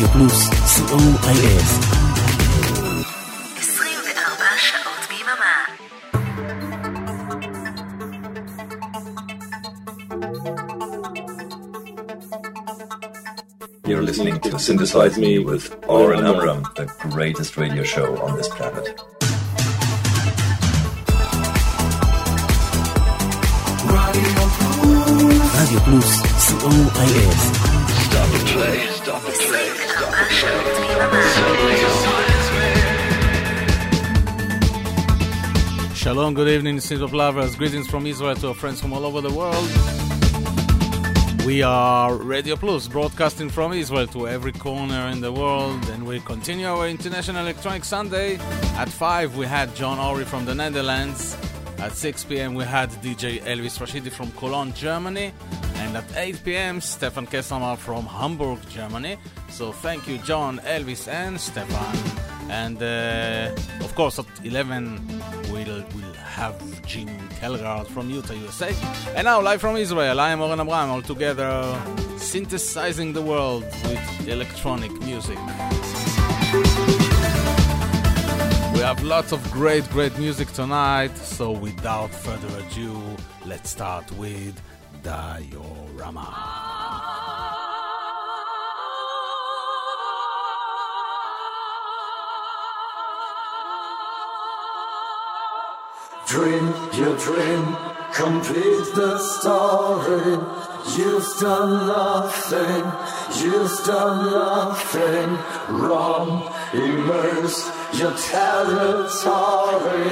רדיו פלוס, co.il. 24 שעות ביממה. You're listening to Synthesize Me with Oren Amram, the greatest radio show on this planet. רדיו פלוס, co.il. Stop the play, stop Shalom, good evening, City of Lovers. Greetings from Israel to our friends from all over the world. We are Radio Plus, broadcasting from Israel to every corner in the world, and we continue our International Electronic Sunday. At 5, we had John Ori from the Netherlands. At 6 p.m., we had DJ Elvis Rashidi from Cologne, Germany. And at 8 p.m., Stefan Kessamar from Hamburg, Germany. So thank you, John, Elvis, and Stefan. And uh, of course, at 11, we'll, we'll have Jim Kelgard from Utah, USA. And now, live from Israel, I am Oren Amram, all together synthesizing the world with electronic music. We have lots of great, great music tonight, so without further ado, let's start with Diorama. Dream your dream, complete the story. You've done nothing, you've done nothing wrong. Immerse your territory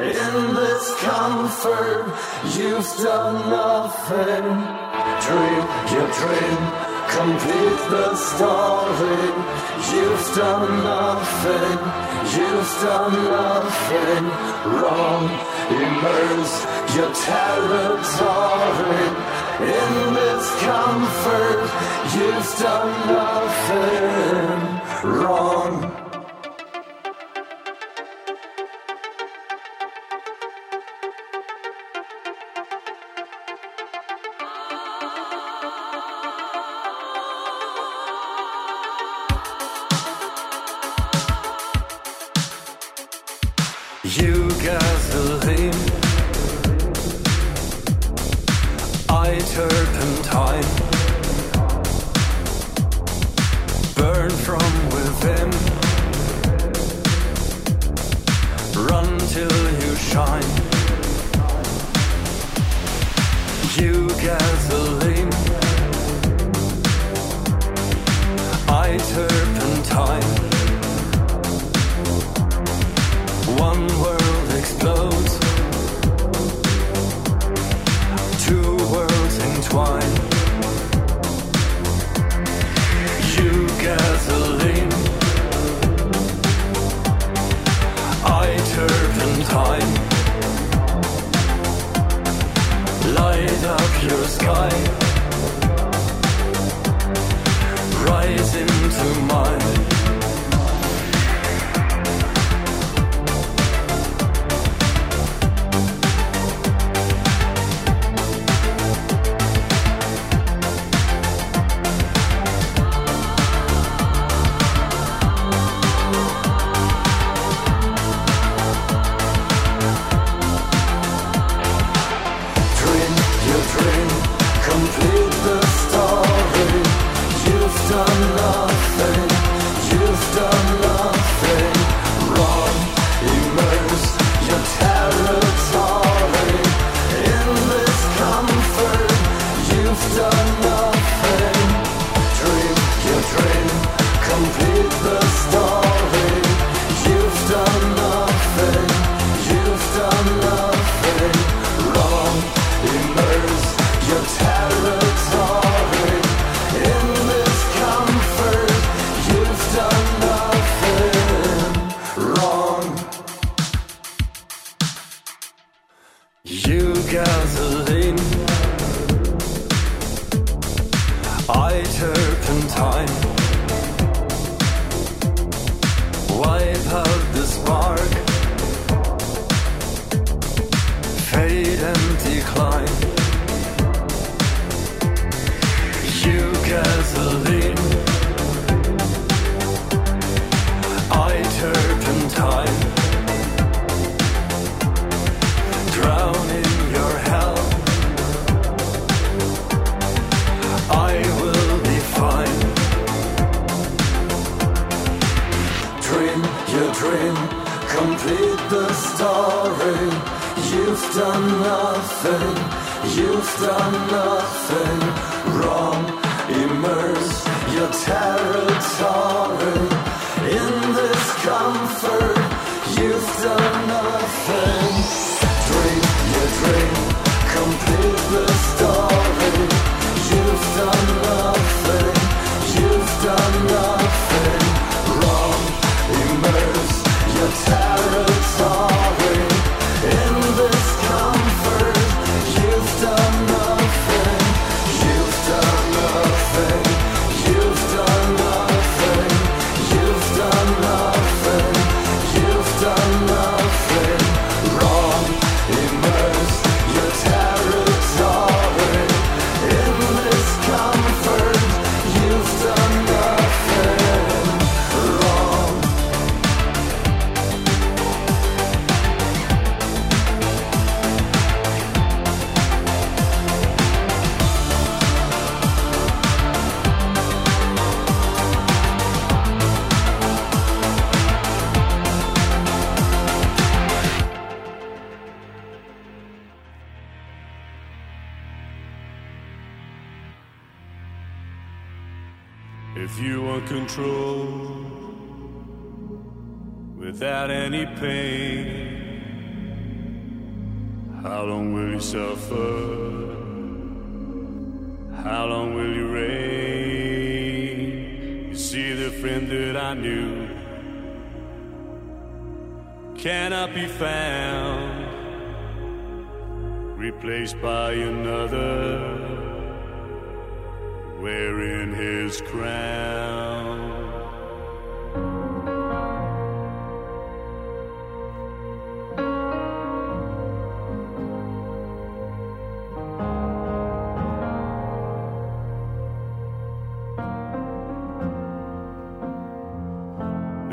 in this comfort. You've done nothing. Dream your dream, complete the story. You've done nothing, you've done nothing wrong. Immerse your territory in this comfort. You've done nothing wrong.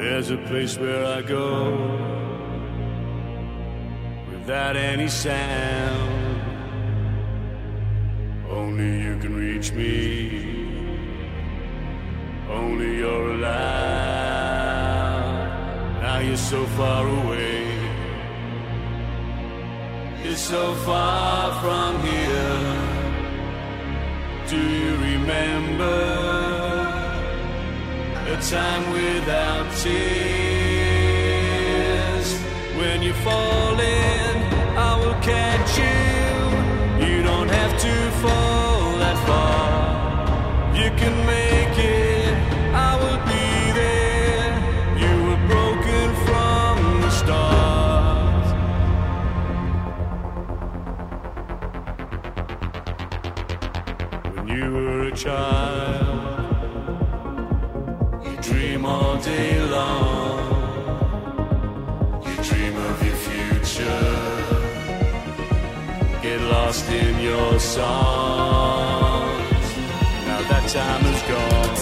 There's a place where I go without any sound. Only you can reach me. Only you're allowed. Now you're so far away. You're so far from here. Do you remember? a time without tears. When you fall in, I will catch you. You don't have to fall that far. You can make lost in your songs. Now that time is gone.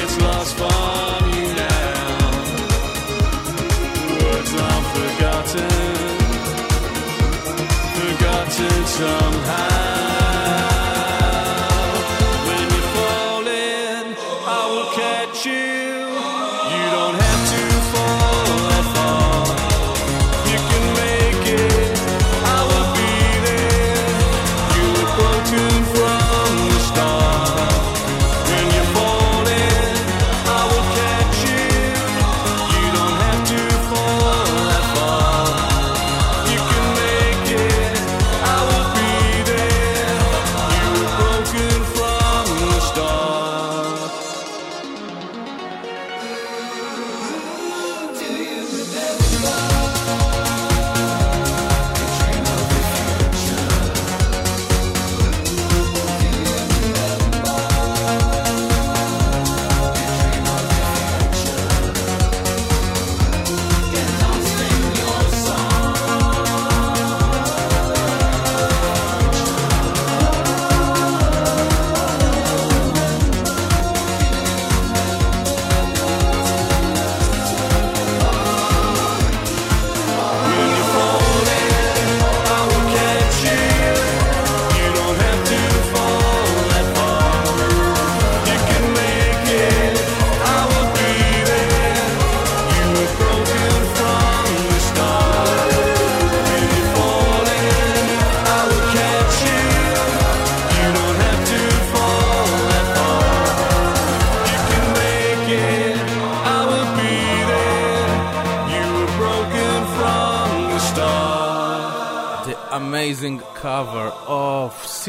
It's lost from you now. Words long forgotten, forgotten somehow.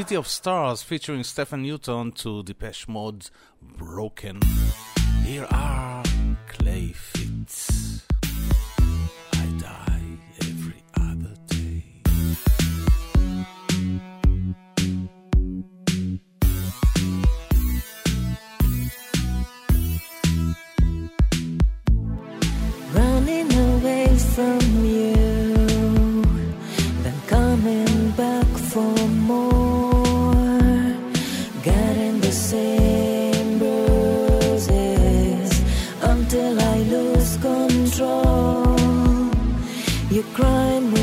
City of Stars featuring Stephen Newton to Depeche Mode's Broken. Here are crying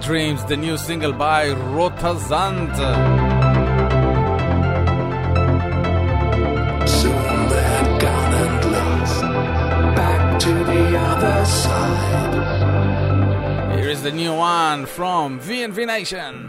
Dreams, the new single by Rotersand. Here is the new one from VNV Nation.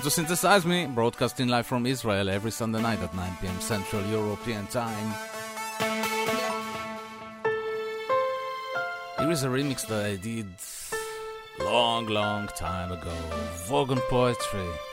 welcome to Synthesize Me, broadcasting live from Israel every Sunday night at 9 pm Central European Time. Here is a remix that I did long, long time ago. Vogon Poetry.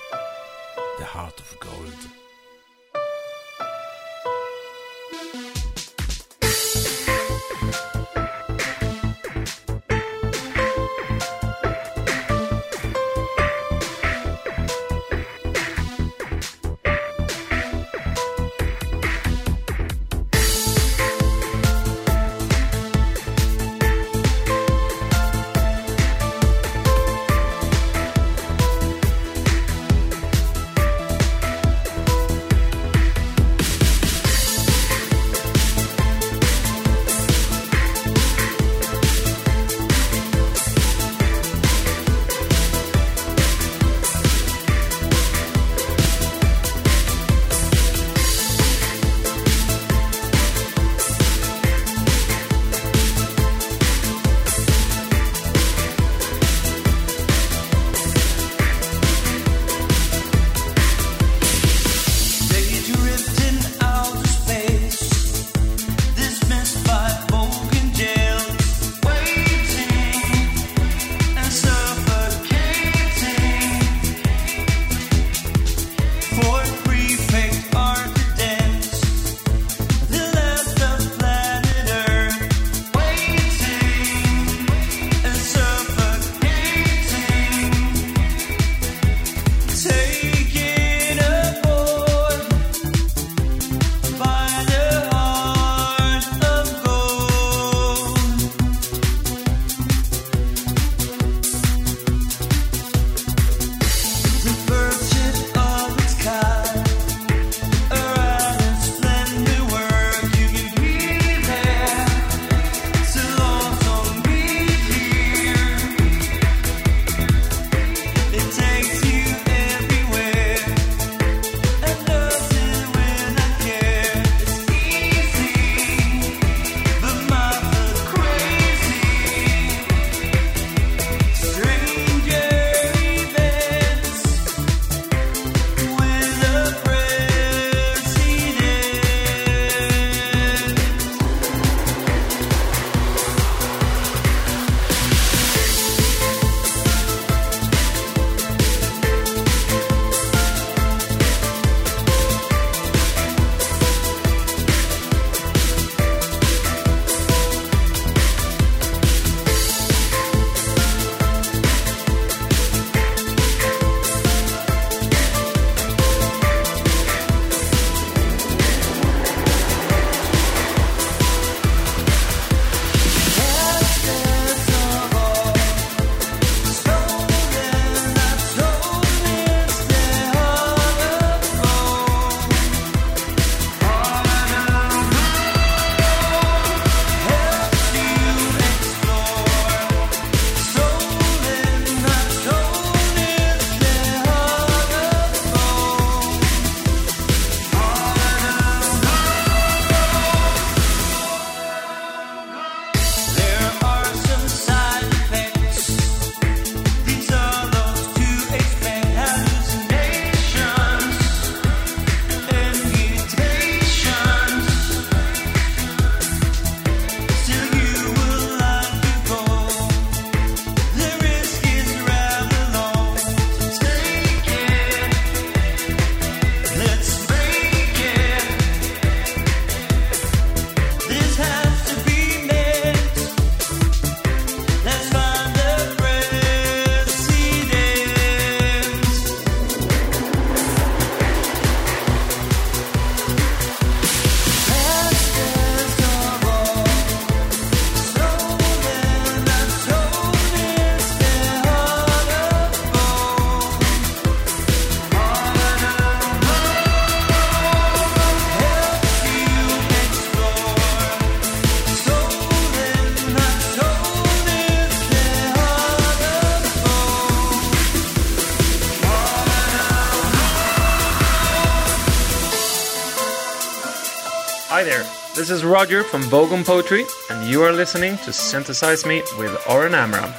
This is Roger from Vogon Poetry, and you are listening to Synthesize Me with Oren Amram.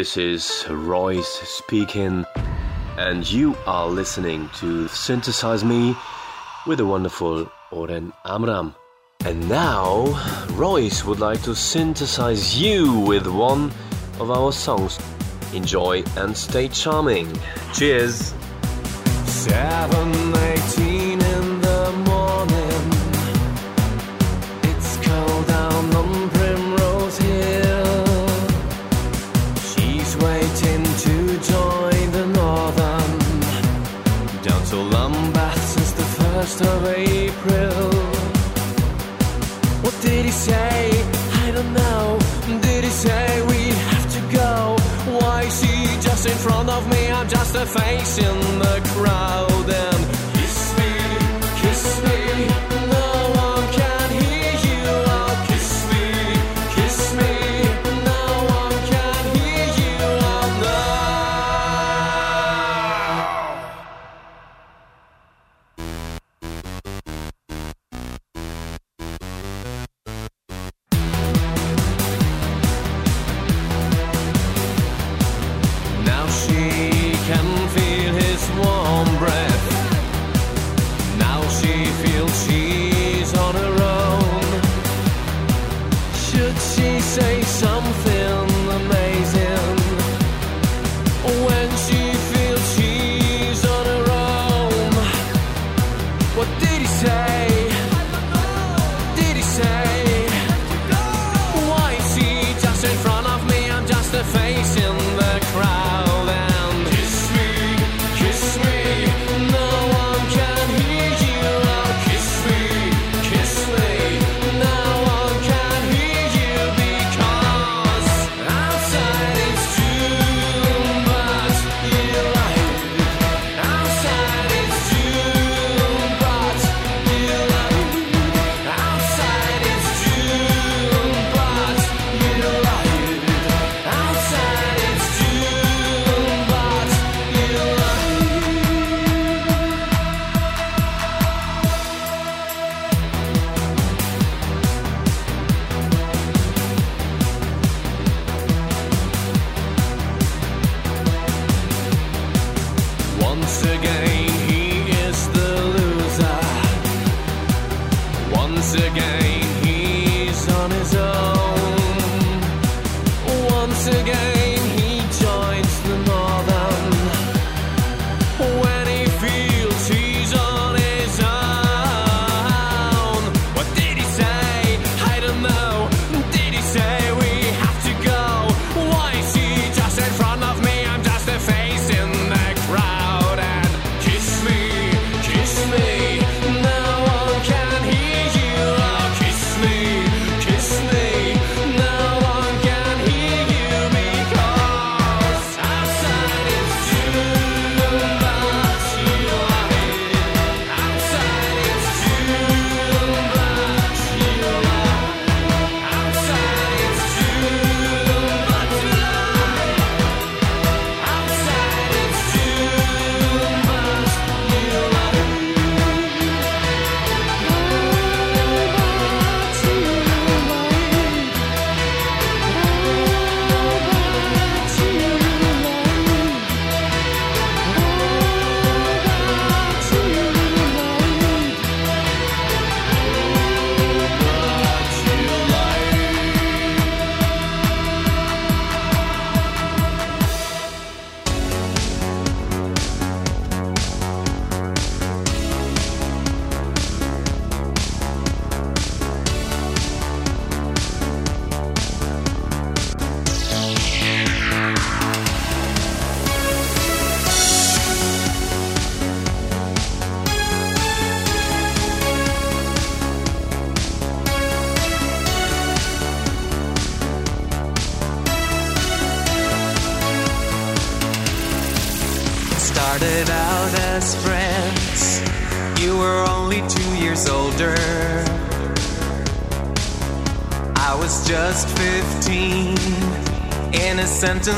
This is RROYCE speaking, and you are listening to Synthesize Me with the wonderful Oren Amram. And now, RROYCE would like to synthesize you with one of our songs. Enjoy and stay charming. Cheers! 7:18 1st of April. What did he say? I don't know. Did he say we have to go? Why is he just in front of me? I'm just a face in the crowd.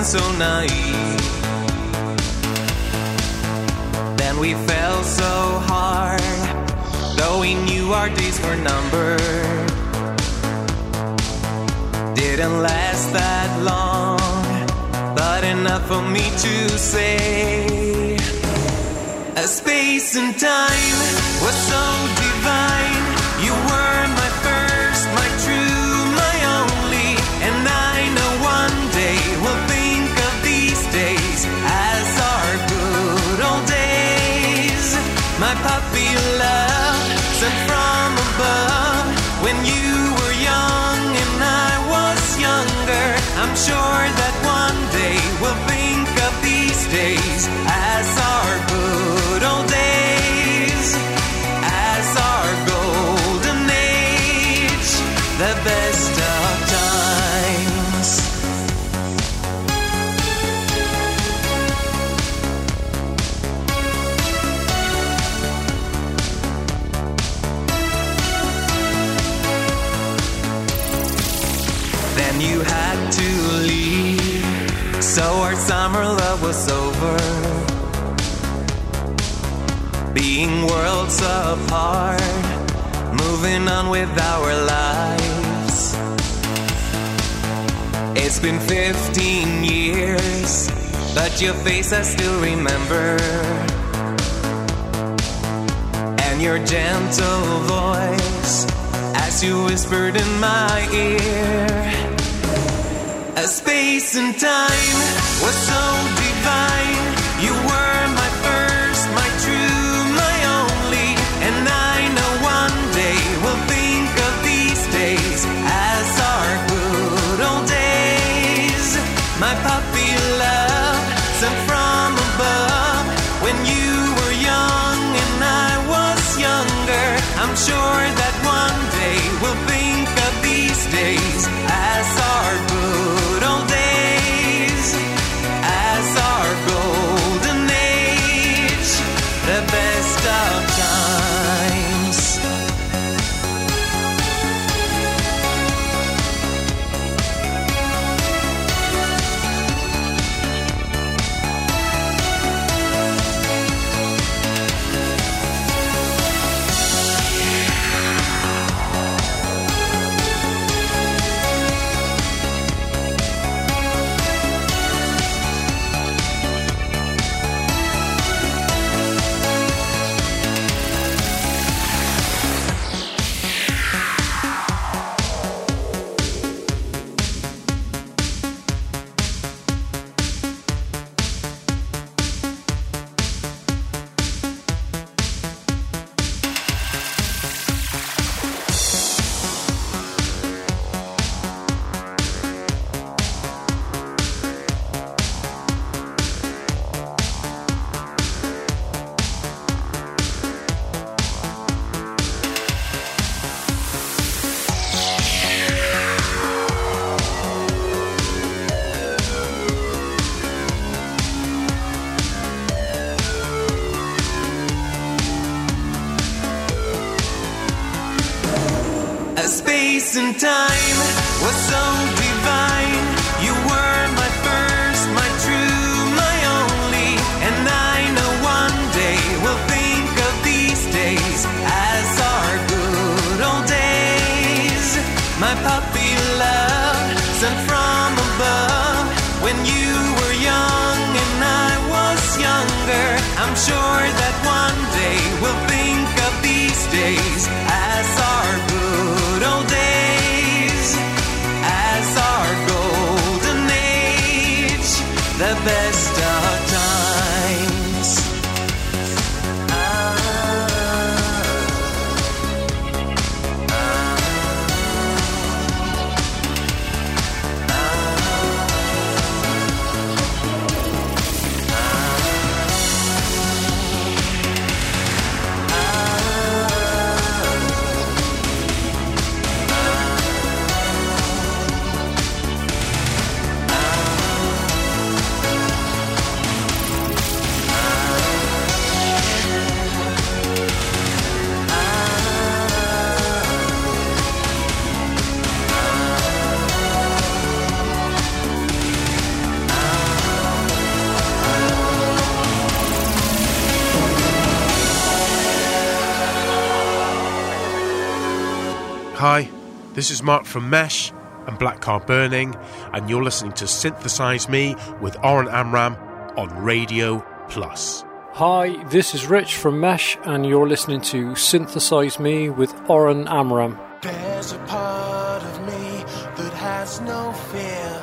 so nice. and you had to leave. So our summer love was over. Being worlds apart, moving on with our lives. It's been 15 years, but your face I still remember. And your gentle voice as you whispered in my ear space and time was so divine. You were my first, my true. This is Mark from Mesh and Black Car Burning, and you're listening to Synthesize Me with Oren Amram on Radio Plus. Hi, this is Rich from Mesh, and you're listening to Synthesize Me with Oren Amram. There's a part of me that has no fear.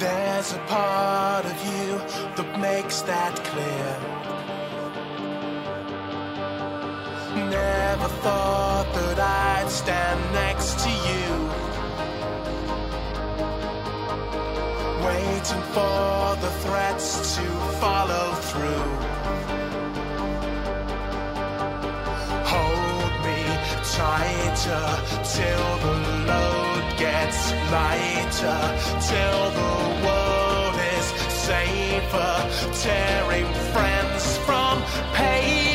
There's a part of you that makes that clear. Never thought that I'd stand next to you. Waiting for the threats to follow through. Hold me tighter till the load gets lighter, till the world is safer, tearing friends from pain.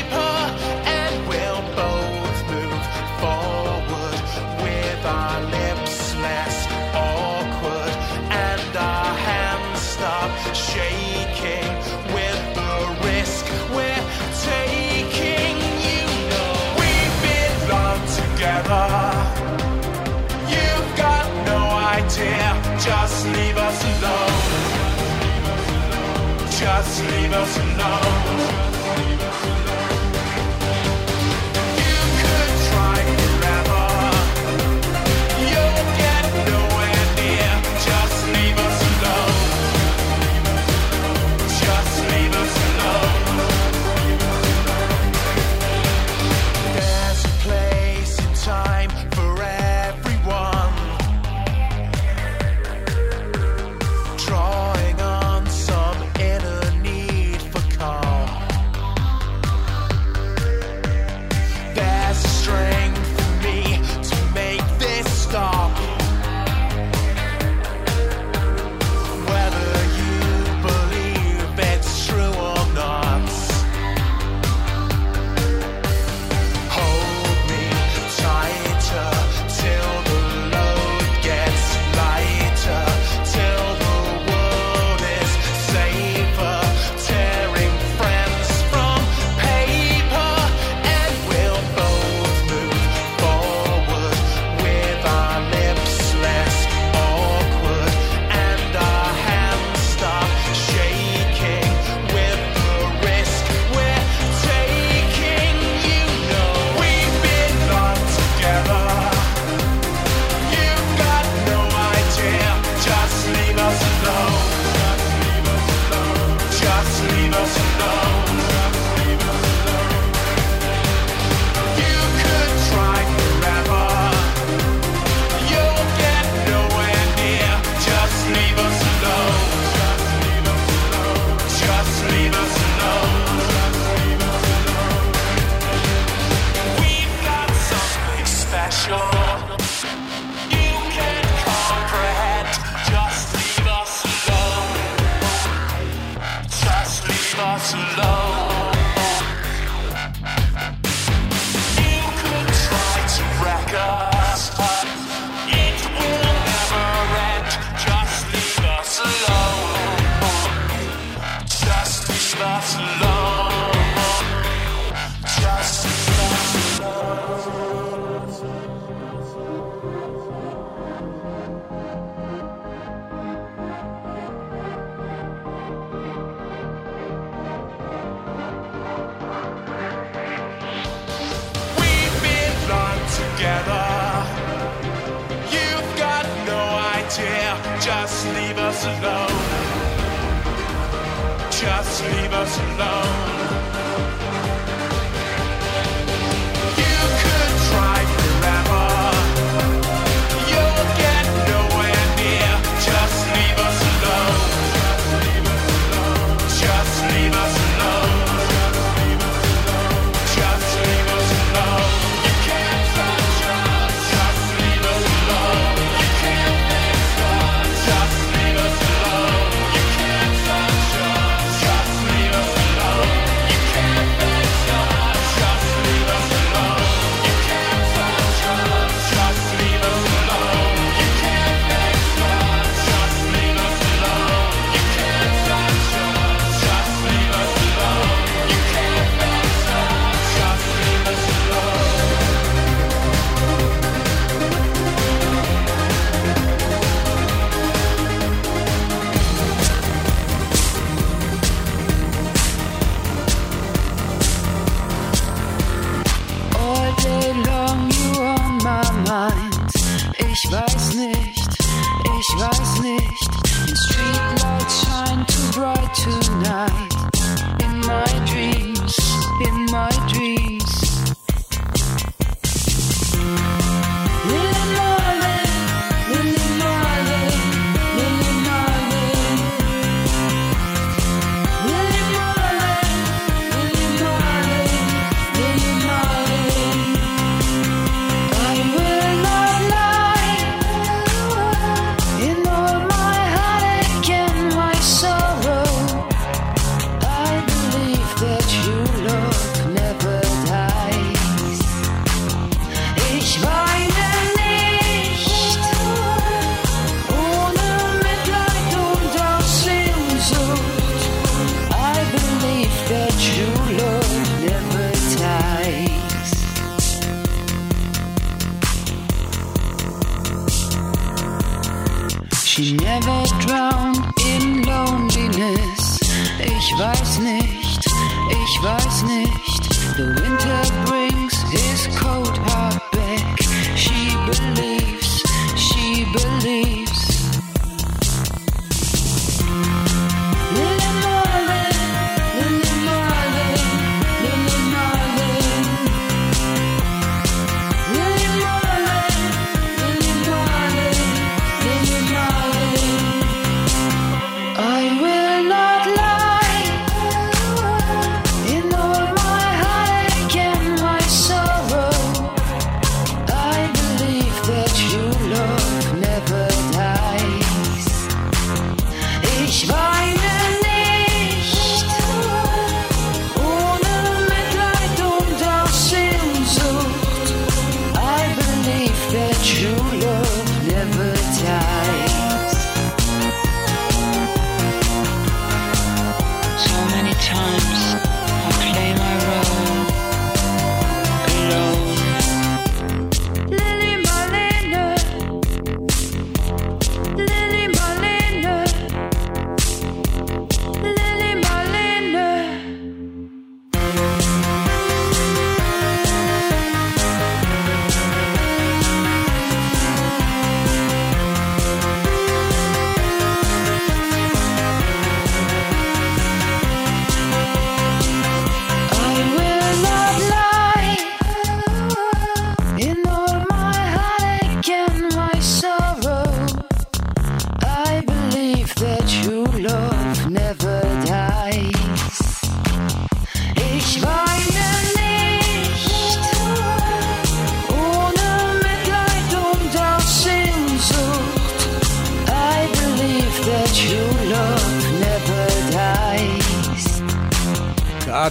Just leave us alone.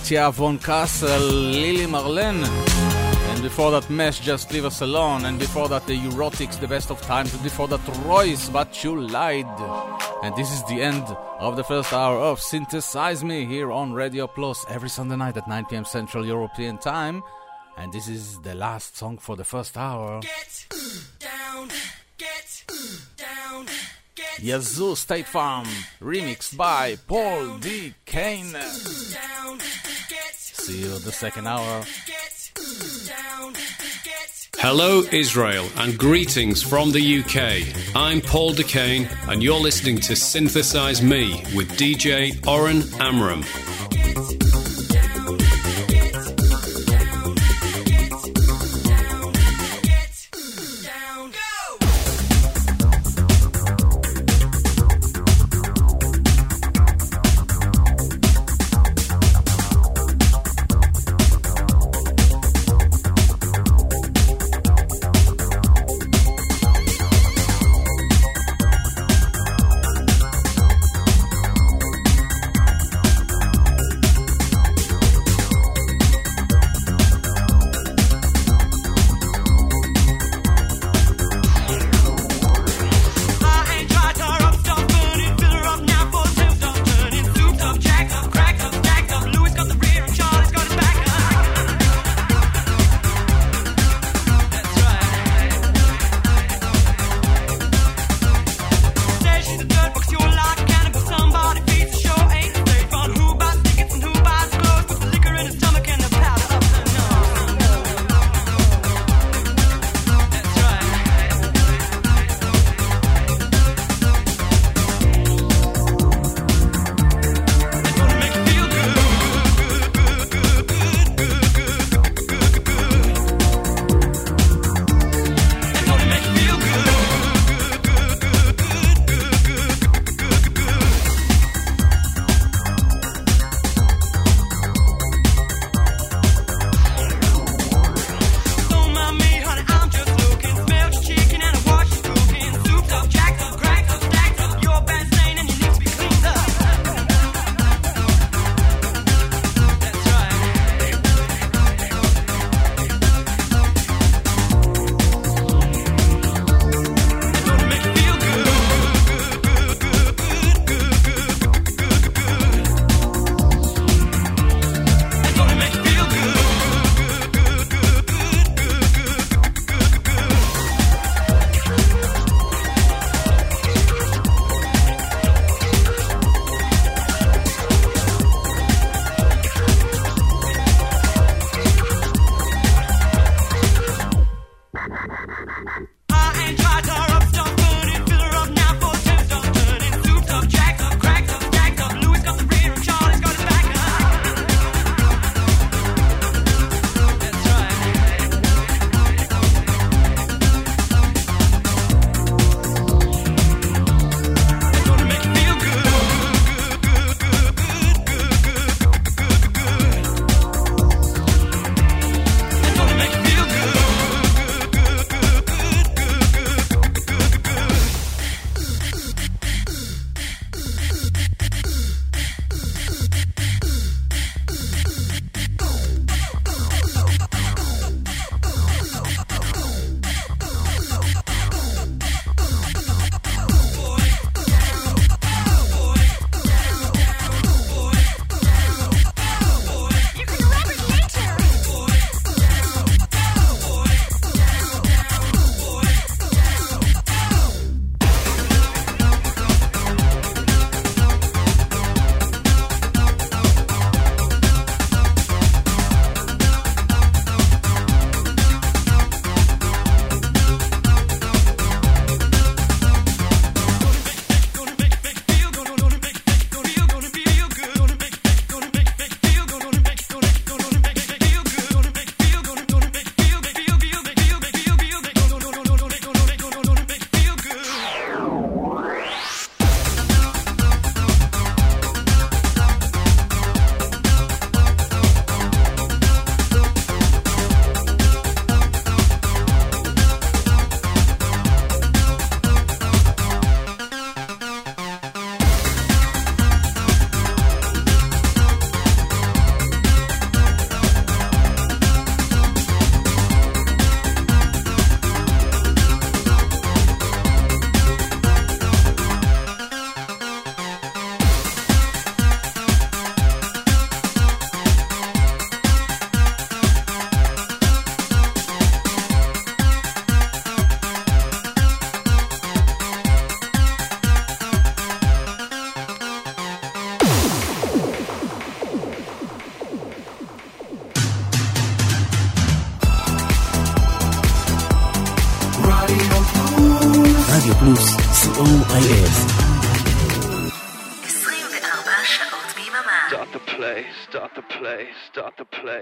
Katja von Kassel, Lily Marlene. And before that, Mesh, Just Leave Us Alone. And before that, the Eurotix, The Best of Times. And before that, RROYCE, But You Lied. And this is the end of the first hour of Synthesize Me here on Radio Plus every Sunday night at 9 p.m. Central European Time. And this is the last song for the first hour. Get down, get down, Yazoo State Farm, remixed by Paul D. Kane. See you the second hour. Hello, Israel, and greetings from the UK. I'm Paul DeCane, and you're listening to Synthesize Me with DJ Oren Amram.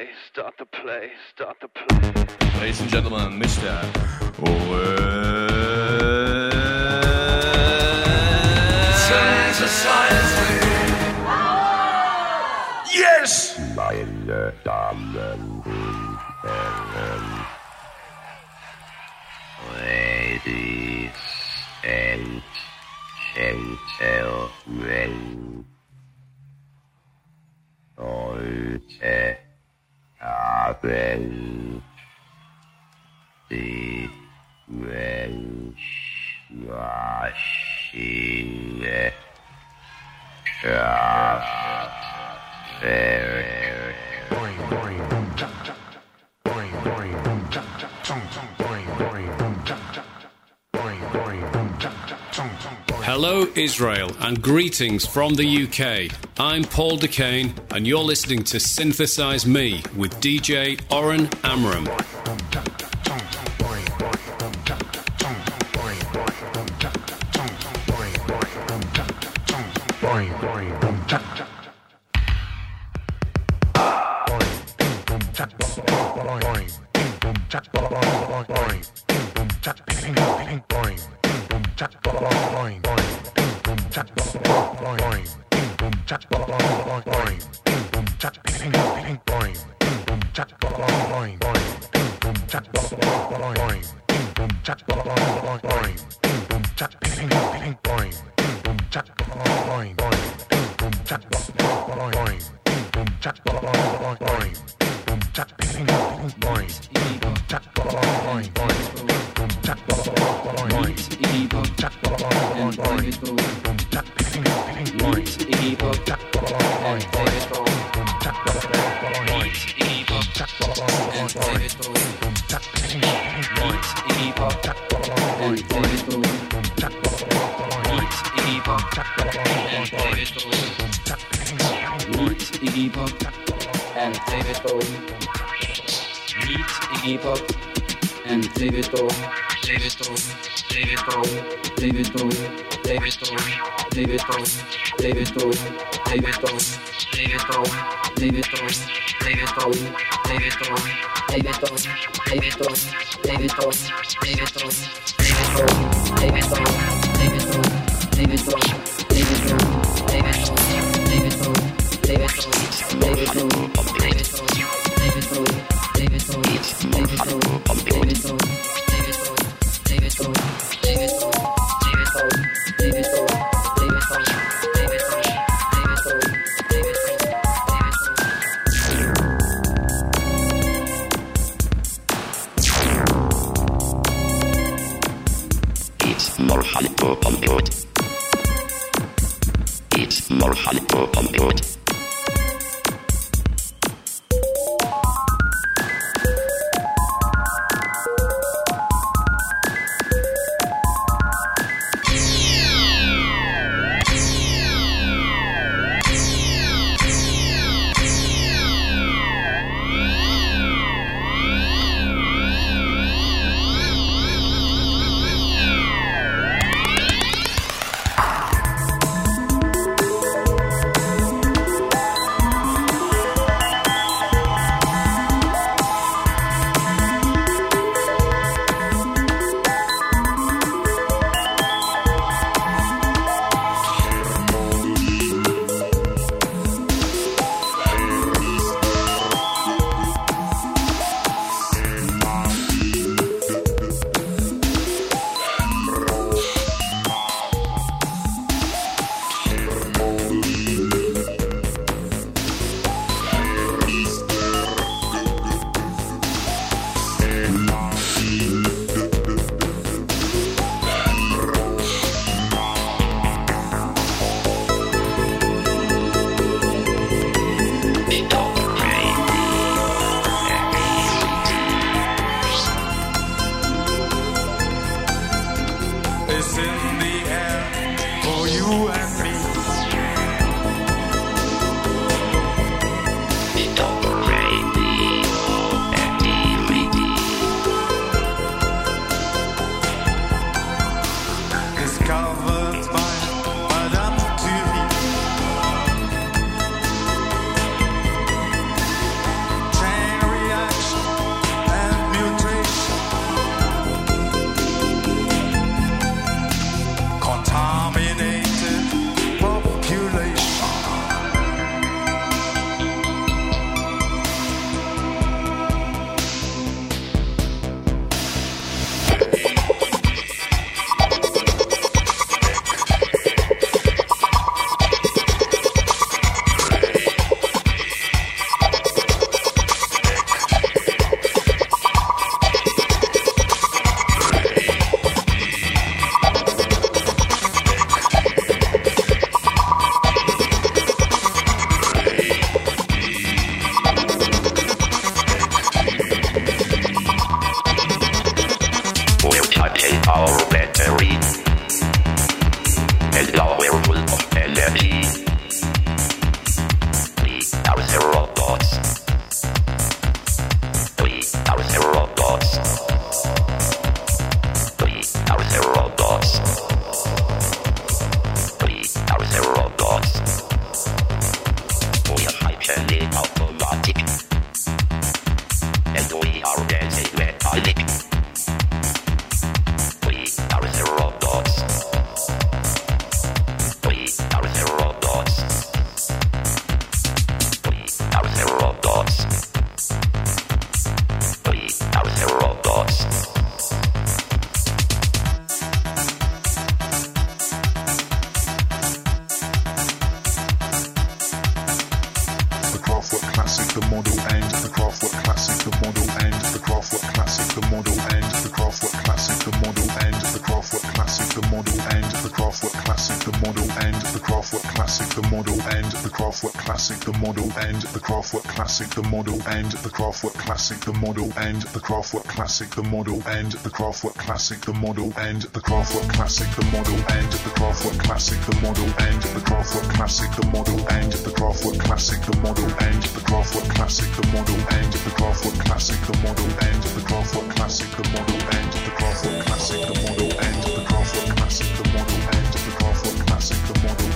play, start the play, start. Hello, Israel, and greetings from the UK. I'm Paul Duquesne, and you're listening to Synthesize Me with DJ Oren Amram. Kraftwerk Classic, the model, and the Kraftwerk Classic, the model, and the Kraftwerk Classic, the model, and the Kraftwerk Classic, the model, and the Kraftwerk Classic, the model, and the Kraftwerk Classic, the model, and the Kraftwerk Classic, the model, and the Kraftwerk Classic, the model, and the Kraftwerk Classic, the model, and the Kraftwerk Classic, the model, and the Kraftwerk Classic, the model, and the Kraftwerk Classic, the model, and the Kraftwerk Classic, the model,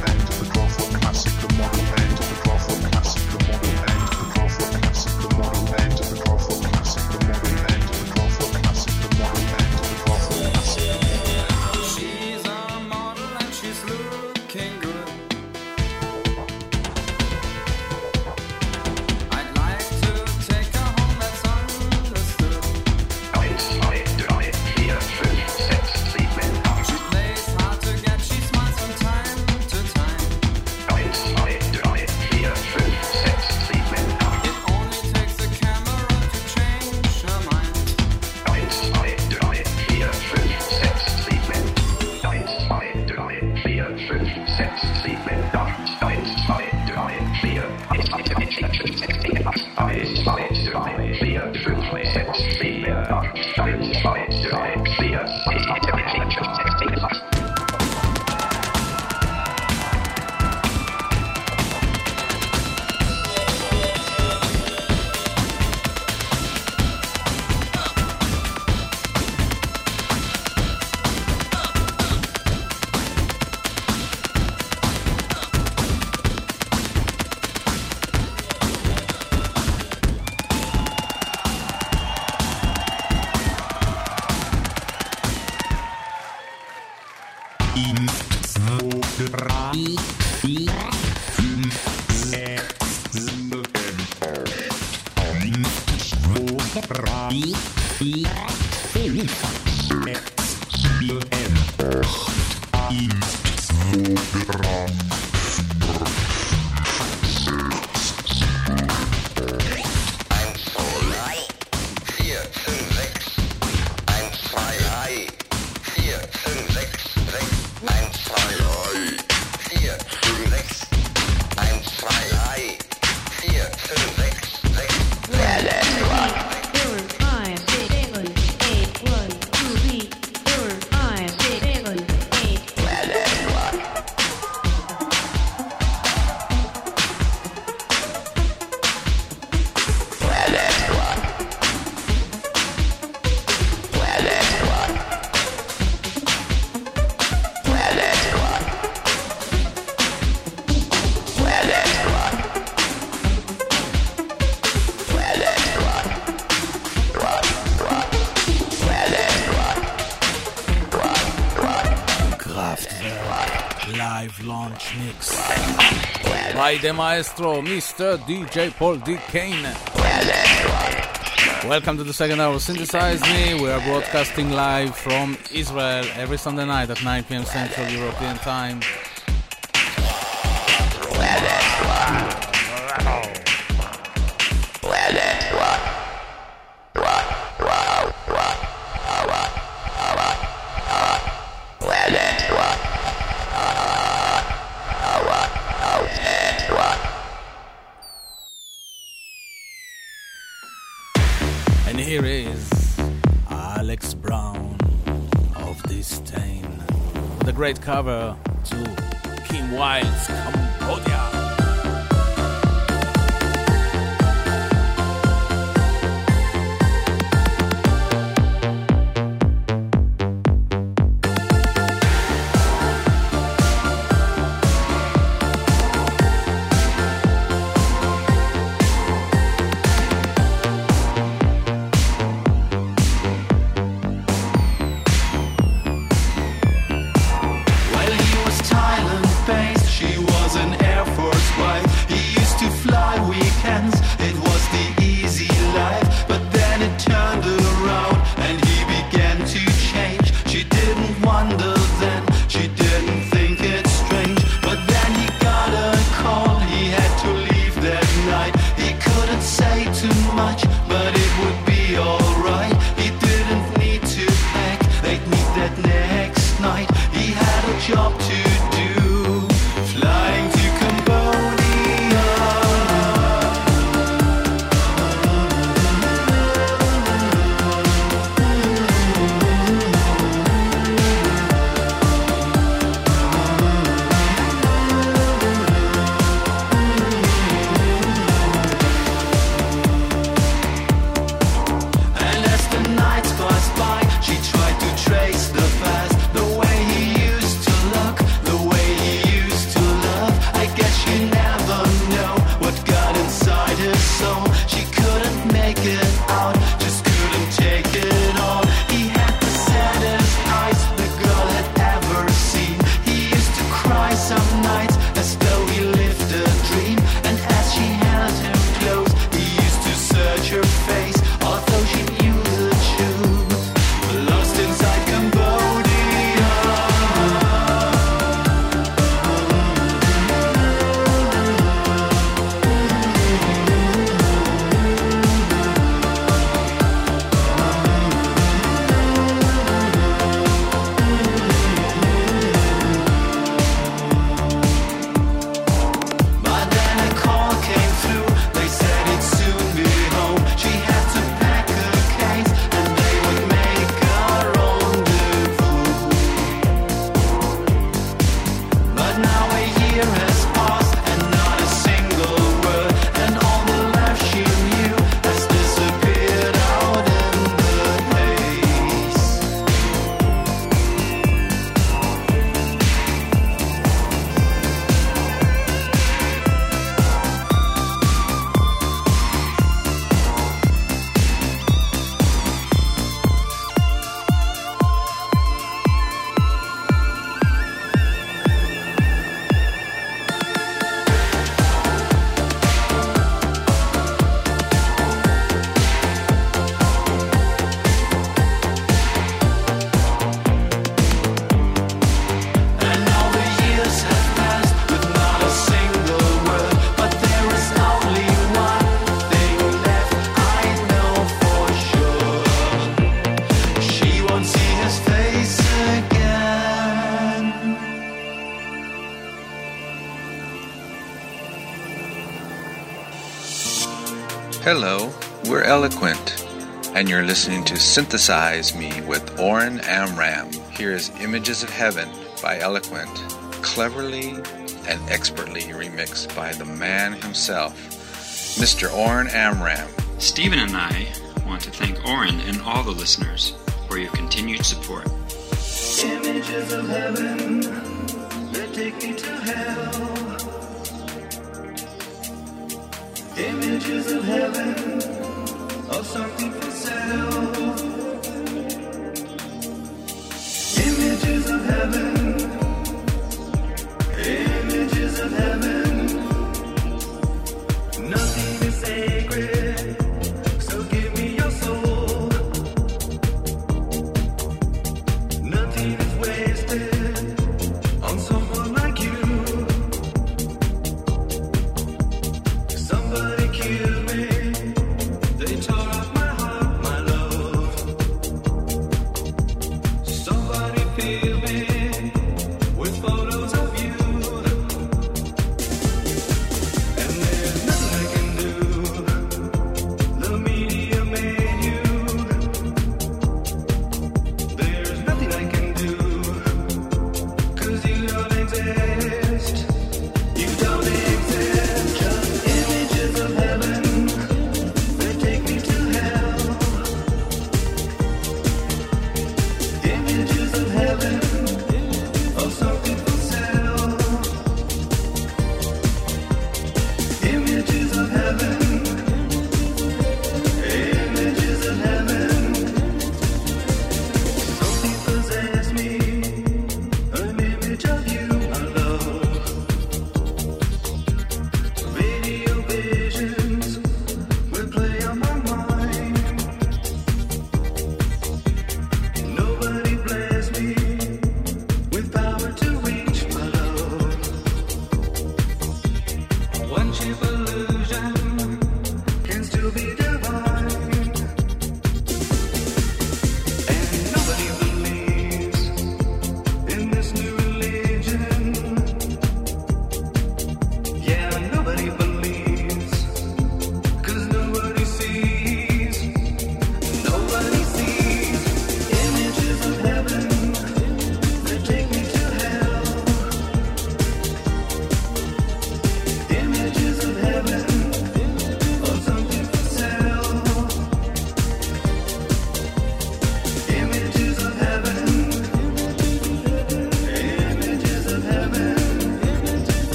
by the maestro, Mr. DJ Paul D. Kane. Welcome to the second hour of Synthesize Me. We are broadcasting live from Israel every Sunday night at 9 p.m. Central European Time. Cover Hello, we're Eloquent, and you're listening to Synthesize Me with Oren Amram. Here is Images of Heaven by Eloquent, cleverly and expertly remixed by the man himself, Mr. Oren Amram. Stephen and I want to thank Oren and all the listeners for your continued support. Images of heaven that take me to heaven. to heaven.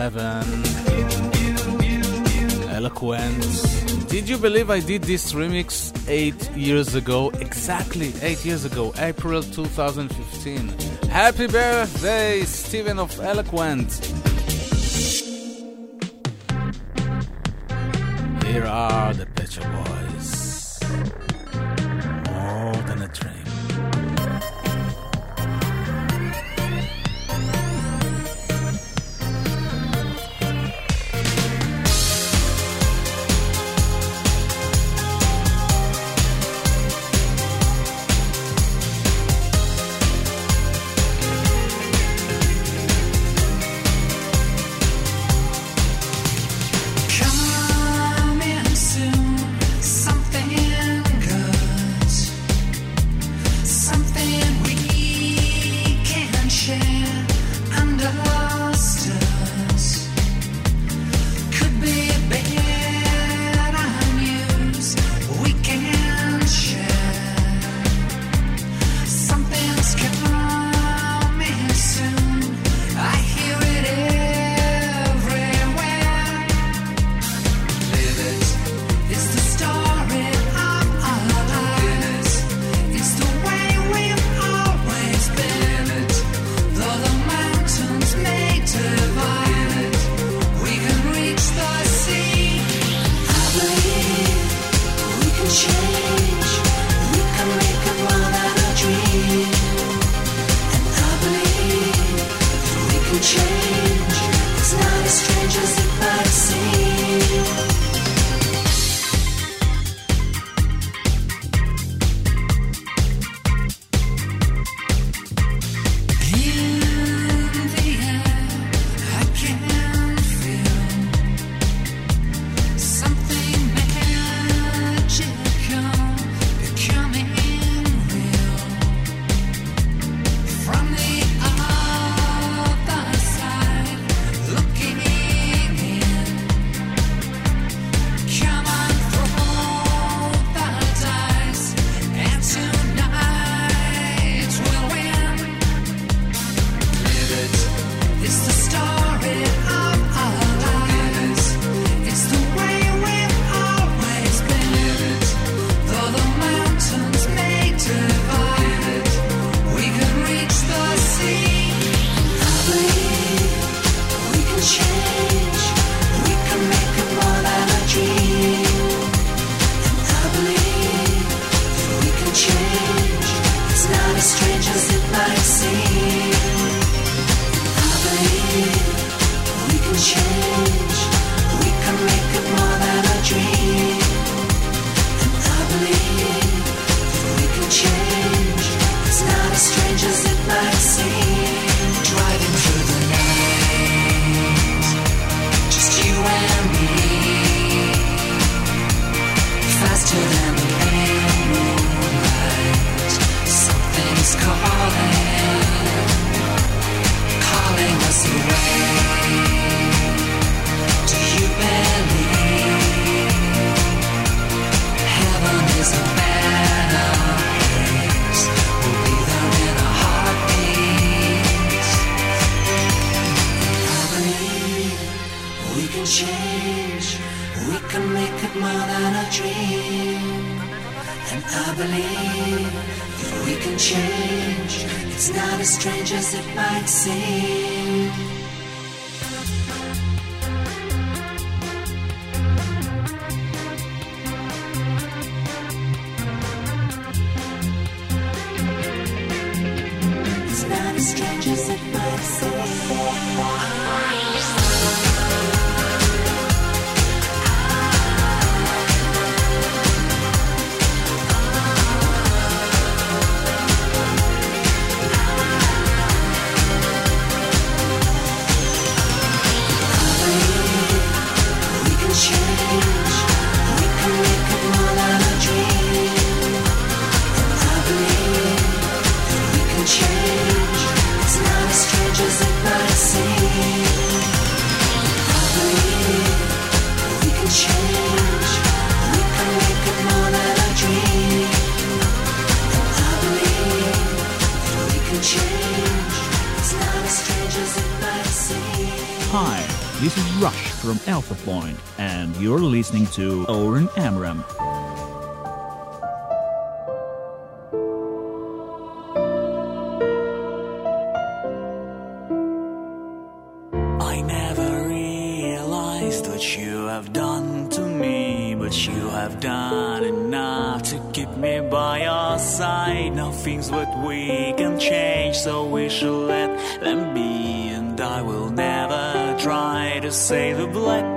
heaven. Eloquent. Did you believe I did this remix eight years ago? Exactly eight years ago, April 2015. Happy birthday, Steven of Eloquent. This is Rush from Alpha Point, and you're listening to Oren Amram. I never realized what you have done to me, but you have done enough to keep me by your side. Now things what we say the black.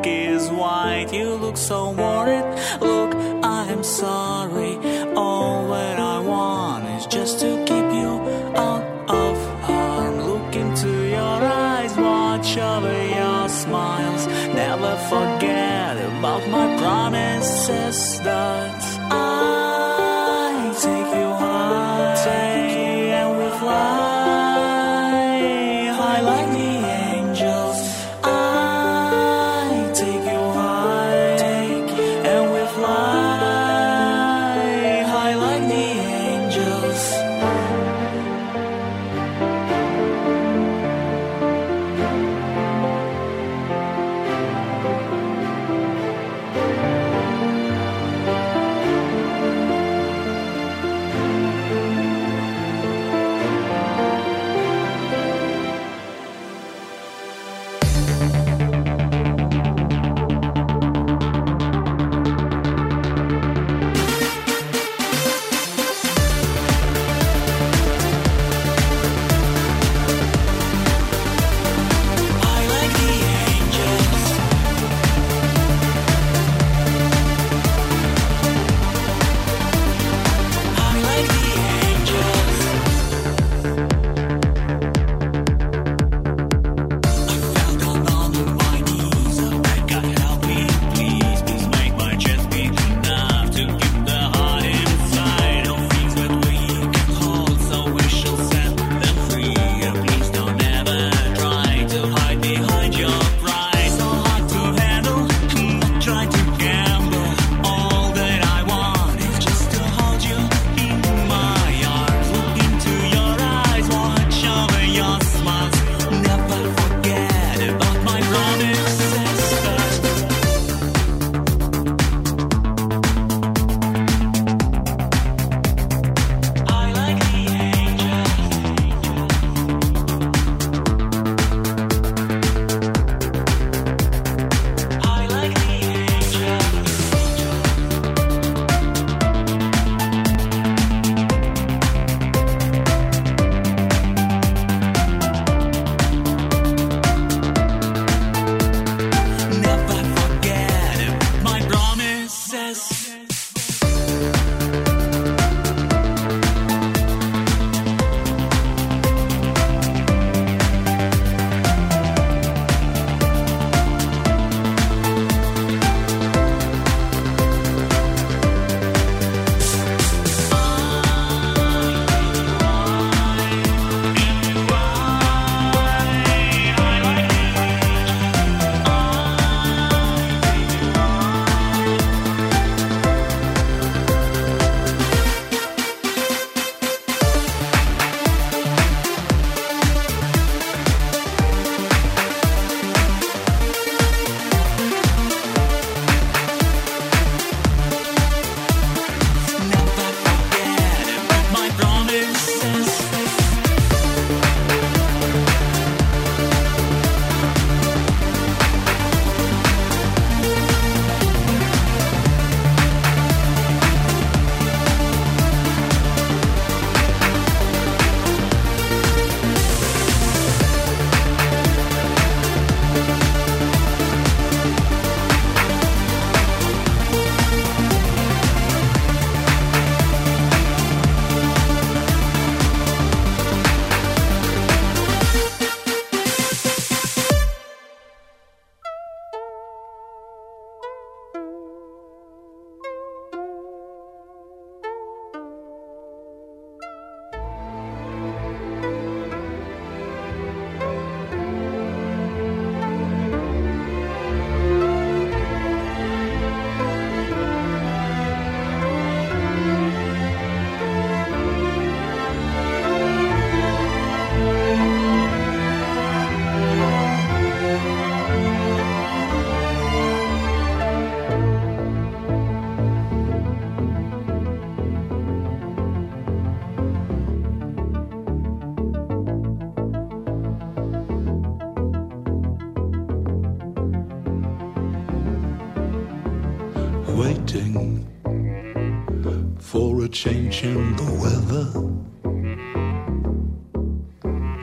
the weather.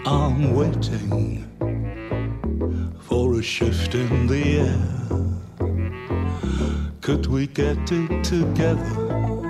I'm waiting for a shift in the air. Could we get it together?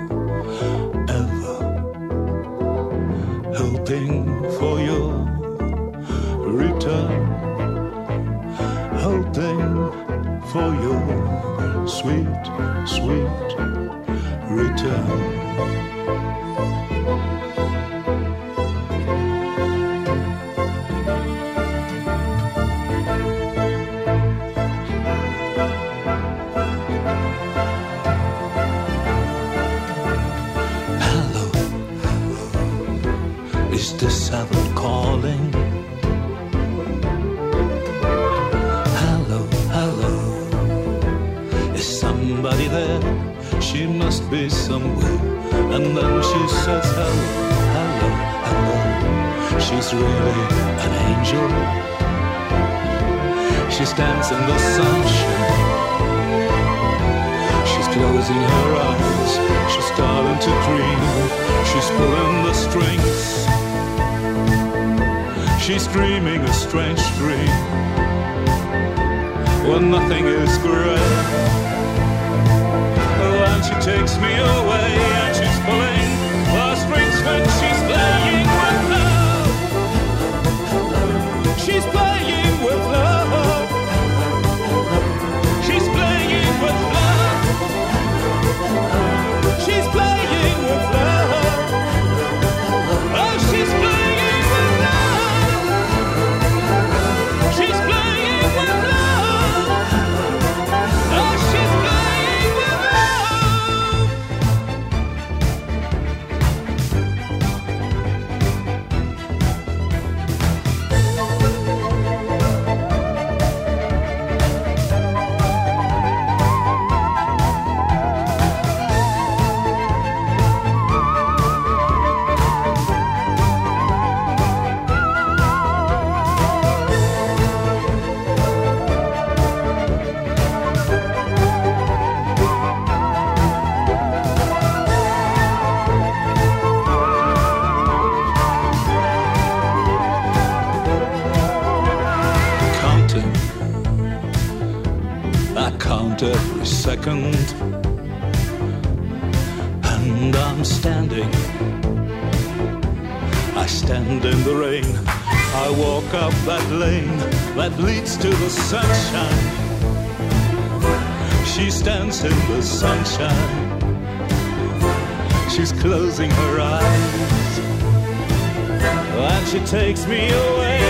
she takes me away.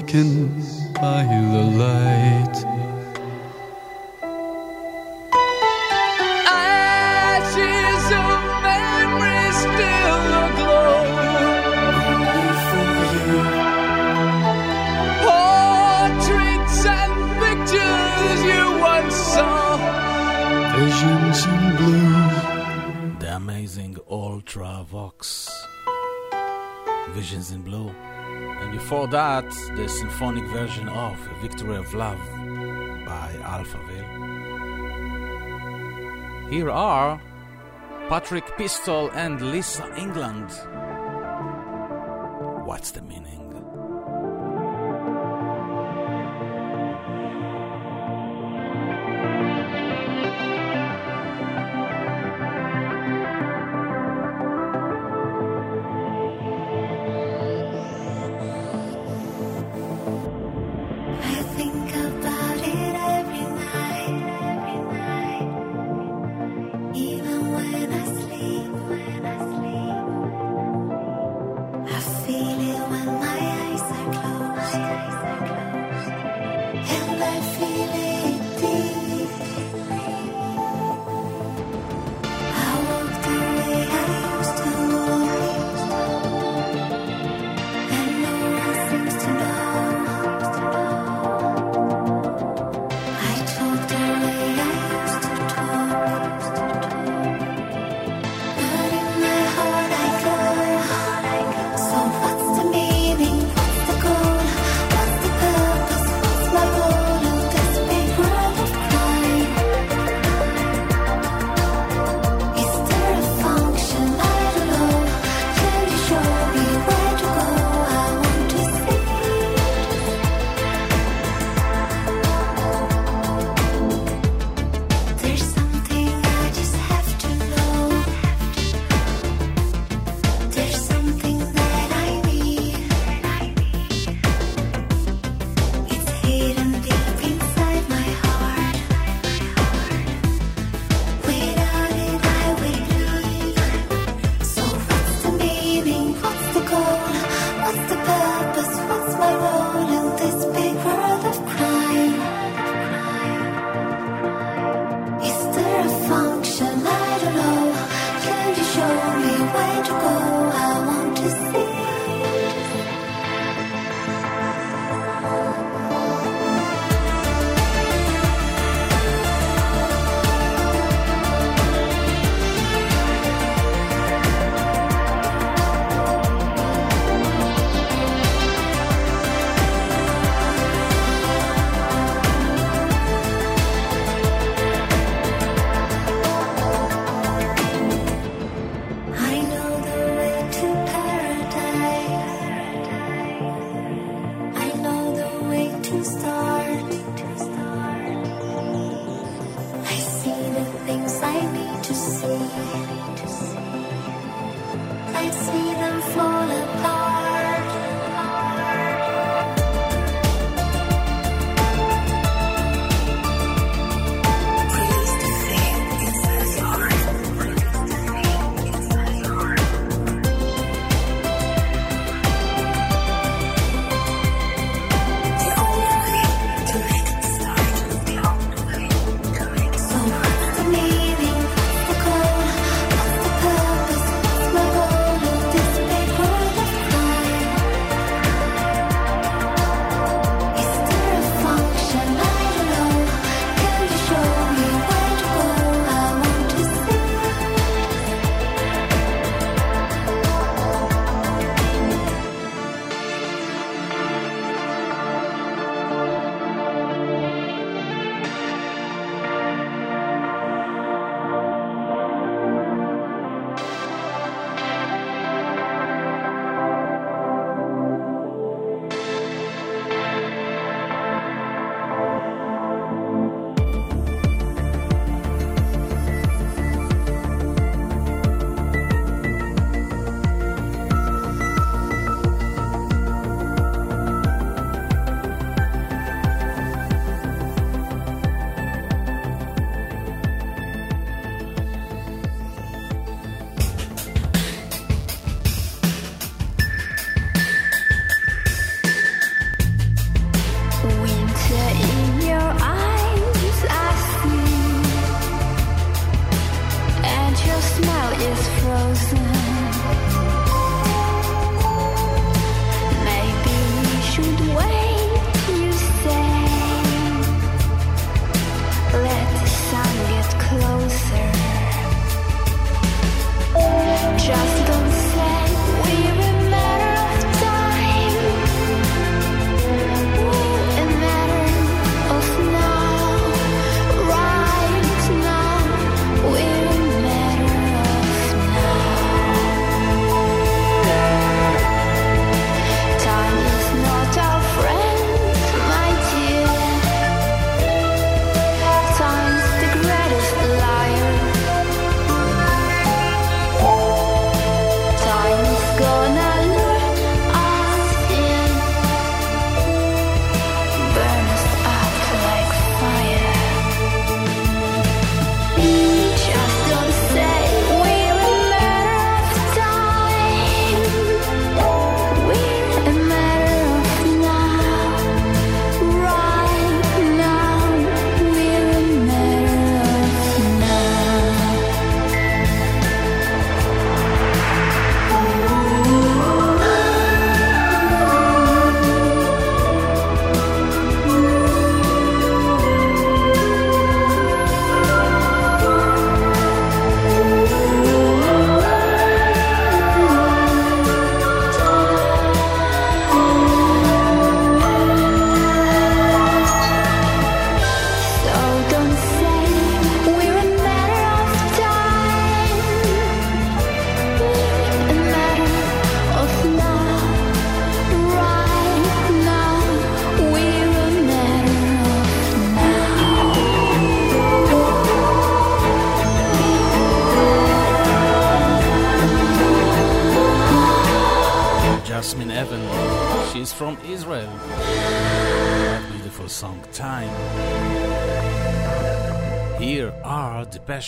Can. the symphonic version of Victory of Love by Alphaville. Here are Patrick Pistol and Lisa England.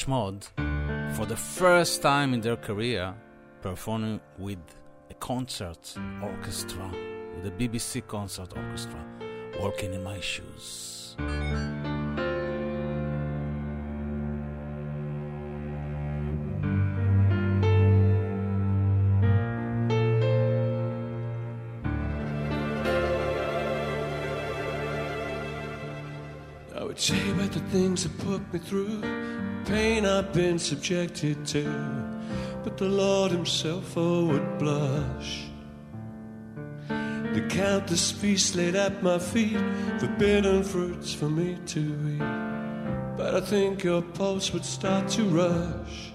Depeche Mode for the first time in their career performing with a concert orchestra, with a BBC concert orchestra, walking in my shoes. Things that put me through, pain I've been subjected to, but the Lord Himself, oh, would blush. The feast laid at my feet, forbidden fruits for me to eat. But I think your pulse would start to rush.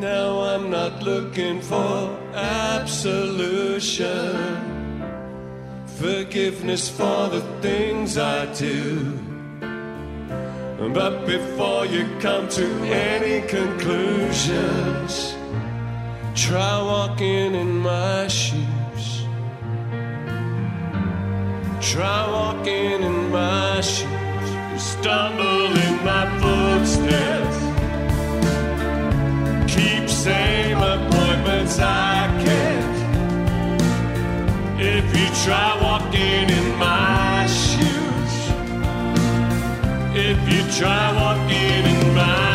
Now I'm not looking for absolution forgiveness for the things I do. But before you come to any conclusions, try walking in my shoes. Try walking in my shoes. You stumble in my footsteps. Keep same appointments I you try walking in my shoes, if you try walking in my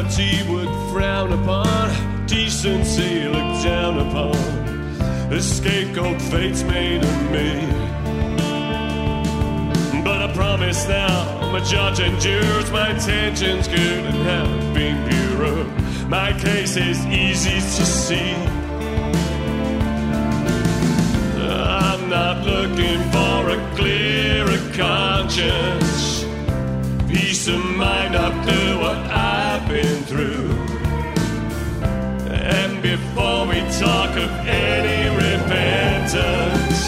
morality would frown upon, decency look down upon. The scapegoat fate's made of me. But I promise now, I'm judge and jurors, my intentions good and have been pure. My case is easy to see. I'm not looking for a clearer conscience. Peace of mind after what I've been through. And before we talk of any repentance,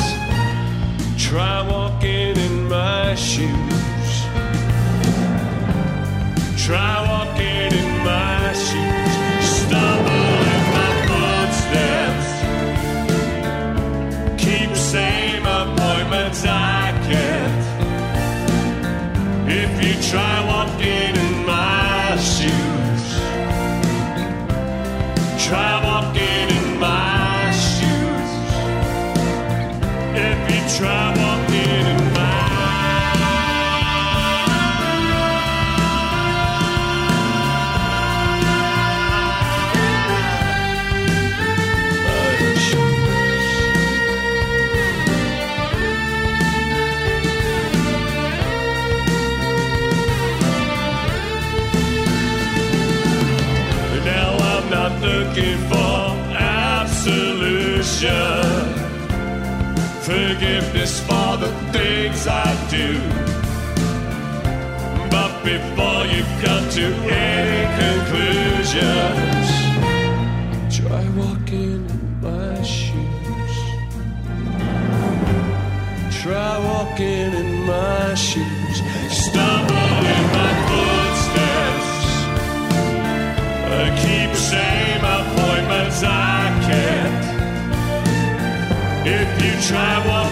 try walking in my shoes. Try walking in my shoes. Stumble in my footsteps. Keep same appointments I kept. If you try walking try forgiveness for the things I do. But before you come to any conclusions, try walking in my shoes. Try walking in my shoes. Stumble in my footsteps. I keep same appointments I can't. If you try walking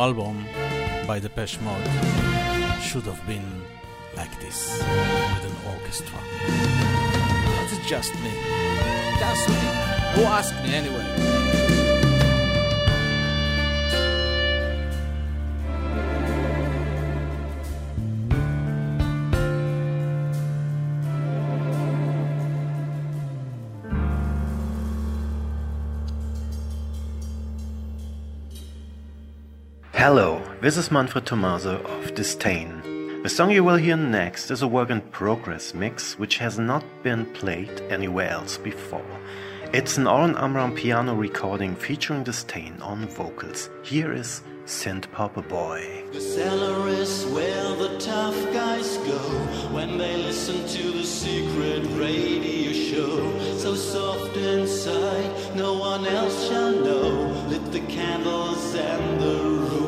album by Depeche Mode should have been like this with an orchestra. It's just me. Just me. Who asked me anyway? This is Manfred Tomaso of Disdain. The song you will hear next is a work in progress mix which has not been played anywhere else before. It's an Oren Amram piano recording featuring Disdain on vocals. Here is Synth Pop Boy. The cellar is where the tough guys go when they listen to the secret radio show. So soft inside, no one else shall know. Lit the candles and the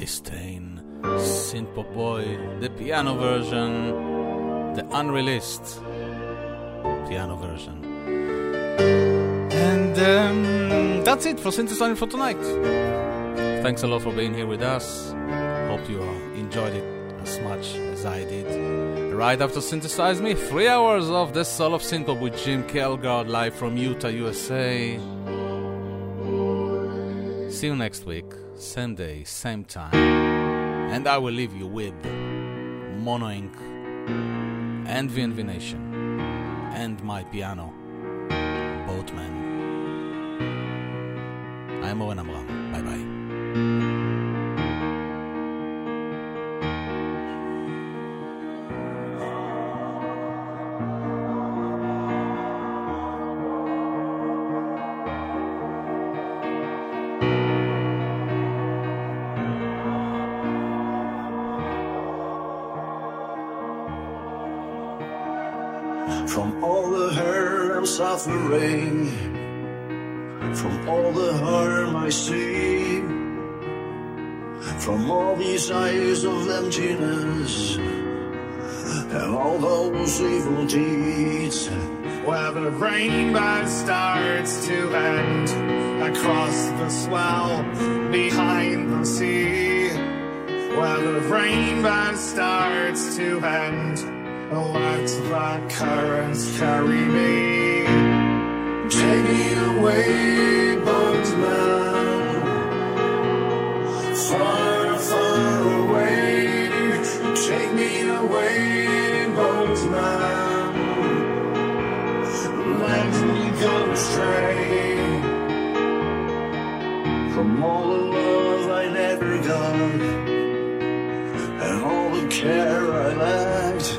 Disdain, Synth Pop Boy, the piano version, the unreleased piano version. And um, that's it for Synthesize Me for tonight. Thanks a lot for being here with us. Hope you enjoyed it as much as I did. Right after Synthesize Me, three hours of the Soul of Synth Pop with Jim Kelgard live from Utah, USA. See you next week, same day, same time. And I will leave you with Mono Inc. and VNV Nation and my piano, Boatman. I'm Oren Amram. From all the harm I see, from all these eyes of emptiness, and all those evil deeds. Where the rainbow starts to end across the swell behind the sea. Where the rainbow starts to end, let the currents carry me. Take me away, boatman, far, far away. Take me away, boatman. Let me go From all the love I never got, and all the care I lacked,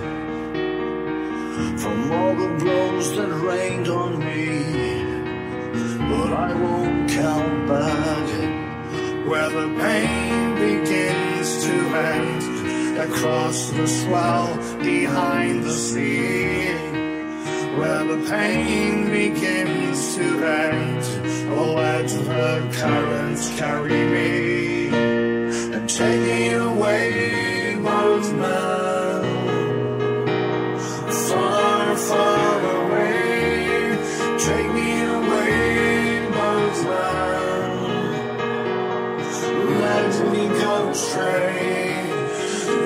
from all the blows that rained on me, I won't count back. where the pain begins to end across the swell behind the sea. Where the pain begins to end, oh, let the currents carry me and take me away, boatman, far, far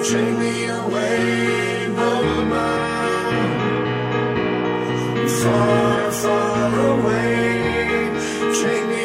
Take me away. Far, far away. Take me.